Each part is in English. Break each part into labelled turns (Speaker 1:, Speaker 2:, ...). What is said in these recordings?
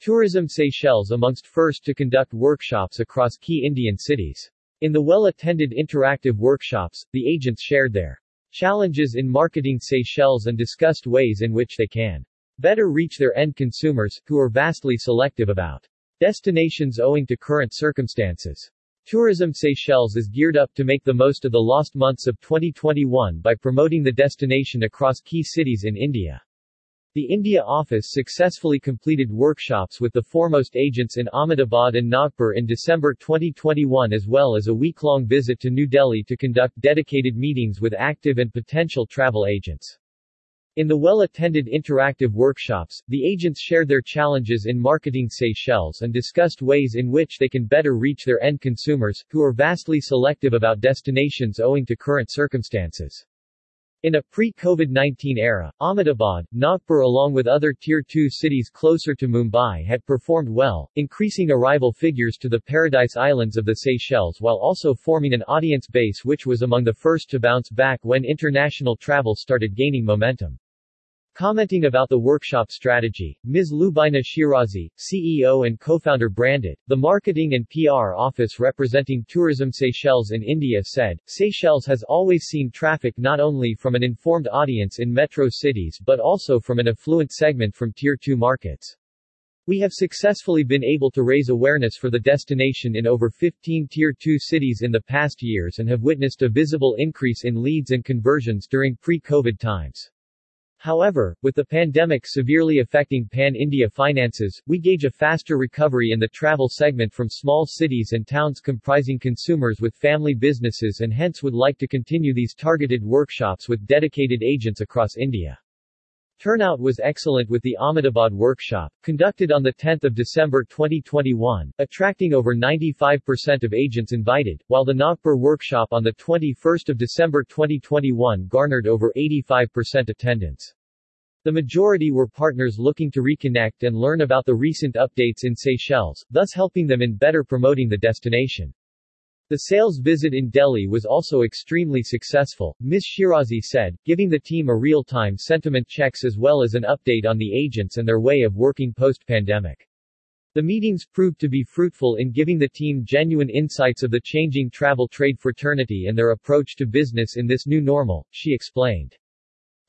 Speaker 1: Tourism Seychelles amongst first to conduct workshops across key Indian cities. In the well-attended interactive workshops, the agents shared their challenges in marketing Seychelles and discussed ways in which they can better reach their end consumers, who are vastly selective about destinations owing to current circumstances. Tourism Seychelles is geared up to make the most of the lost months of 2021 by promoting the destination across key cities in India. The India office successfully completed workshops with the foremost agents in Ahmedabad and Nagpur in December 2021 as well as a week-long visit to New Delhi to conduct dedicated meetings with active and potential travel agents. In the well-attended interactive workshops, the agents shared their challenges in marketing Seychelles and discussed ways in which they can better reach their end consumers, who are vastly selective about destinations owing to current circumstances. In a pre-COVID-19 era, Ahmedabad, Nagpur along with other Tier 2 cities closer to Mumbai had performed well, increasing arrival figures to the Paradise Islands of the Seychelles while also forming an audience base which was among the first to bounce back when international travel started gaining momentum. Commenting about the workshop strategy, Ms. Lubaina Sheerazi, CEO and co-founder Branded, the marketing and PR office representing Tourism Seychelles in India said, Seychelles has always seen traffic not only from an informed audience in metro cities but also from an affluent segment from Tier 2 markets. We have successfully been able to raise awareness for the destination in over 15 Tier 2 cities in the past years and have witnessed a visible increase in leads and conversions during pre-COVID times. However, with the pandemic severely affecting pan-India finances, we gauge a faster recovery in the travel segment from small cities and towns comprising consumers with family businesses and hence would like to continue these targeted workshops with dedicated agents across India. Turnout was excellent with the Ahmedabad workshop, conducted on 10 December 2021, attracting over 95% of agents invited, while the Nagpur workshop on 21 December 2021 garnered over 85% attendance. The majority were partners looking to reconnect and learn about the recent updates in Seychelles, thus helping them in better promoting the destination. The sales visit in Delhi was also extremely successful, Ms. Sheerazi said, giving the team a real-time sentiment checks as well as an update on the agents and their way of working post-pandemic. The meetings proved to be fruitful in giving the team genuine insights of the changing travel trade fraternity and their approach to business in this new normal, she explained.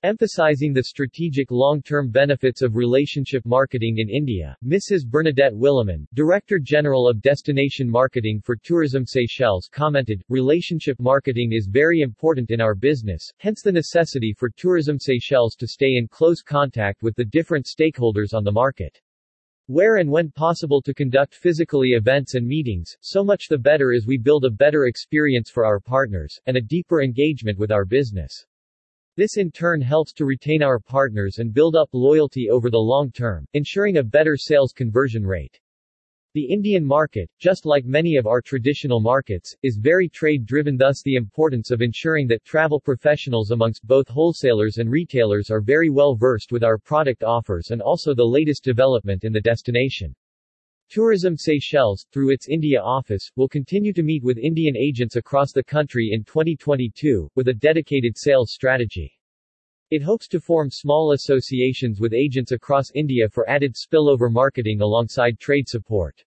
Speaker 1: Emphasizing the strategic long-term benefits of relationship marketing in India, Mrs. Bernadette Willemin, Director General of Destination Marketing for Tourism Seychelles commented, Relationship marketing is very important in our business, hence the necessity for Tourism Seychelles to stay in close contact with the different stakeholders on the market. Where and when possible to conduct physically events and meetings, so much the better as we build a better experience for our partners, and a deeper engagement with our business. This in turn helps to retain our partners and build up loyalty over the long term, ensuring a better sales conversion rate. The Indian market, just like many of our traditional markets, is very trade-driven thus the importance of ensuring that travel professionals amongst both wholesalers and retailers are very well versed with our product offers and also the latest development in the destination. Tourism Seychelles, through its India office, will continue to meet with Indian agents across the country in 2022, with a dedicated sales strategy. It hopes to form small associations with agents across India for added spillover marketing alongside trade support.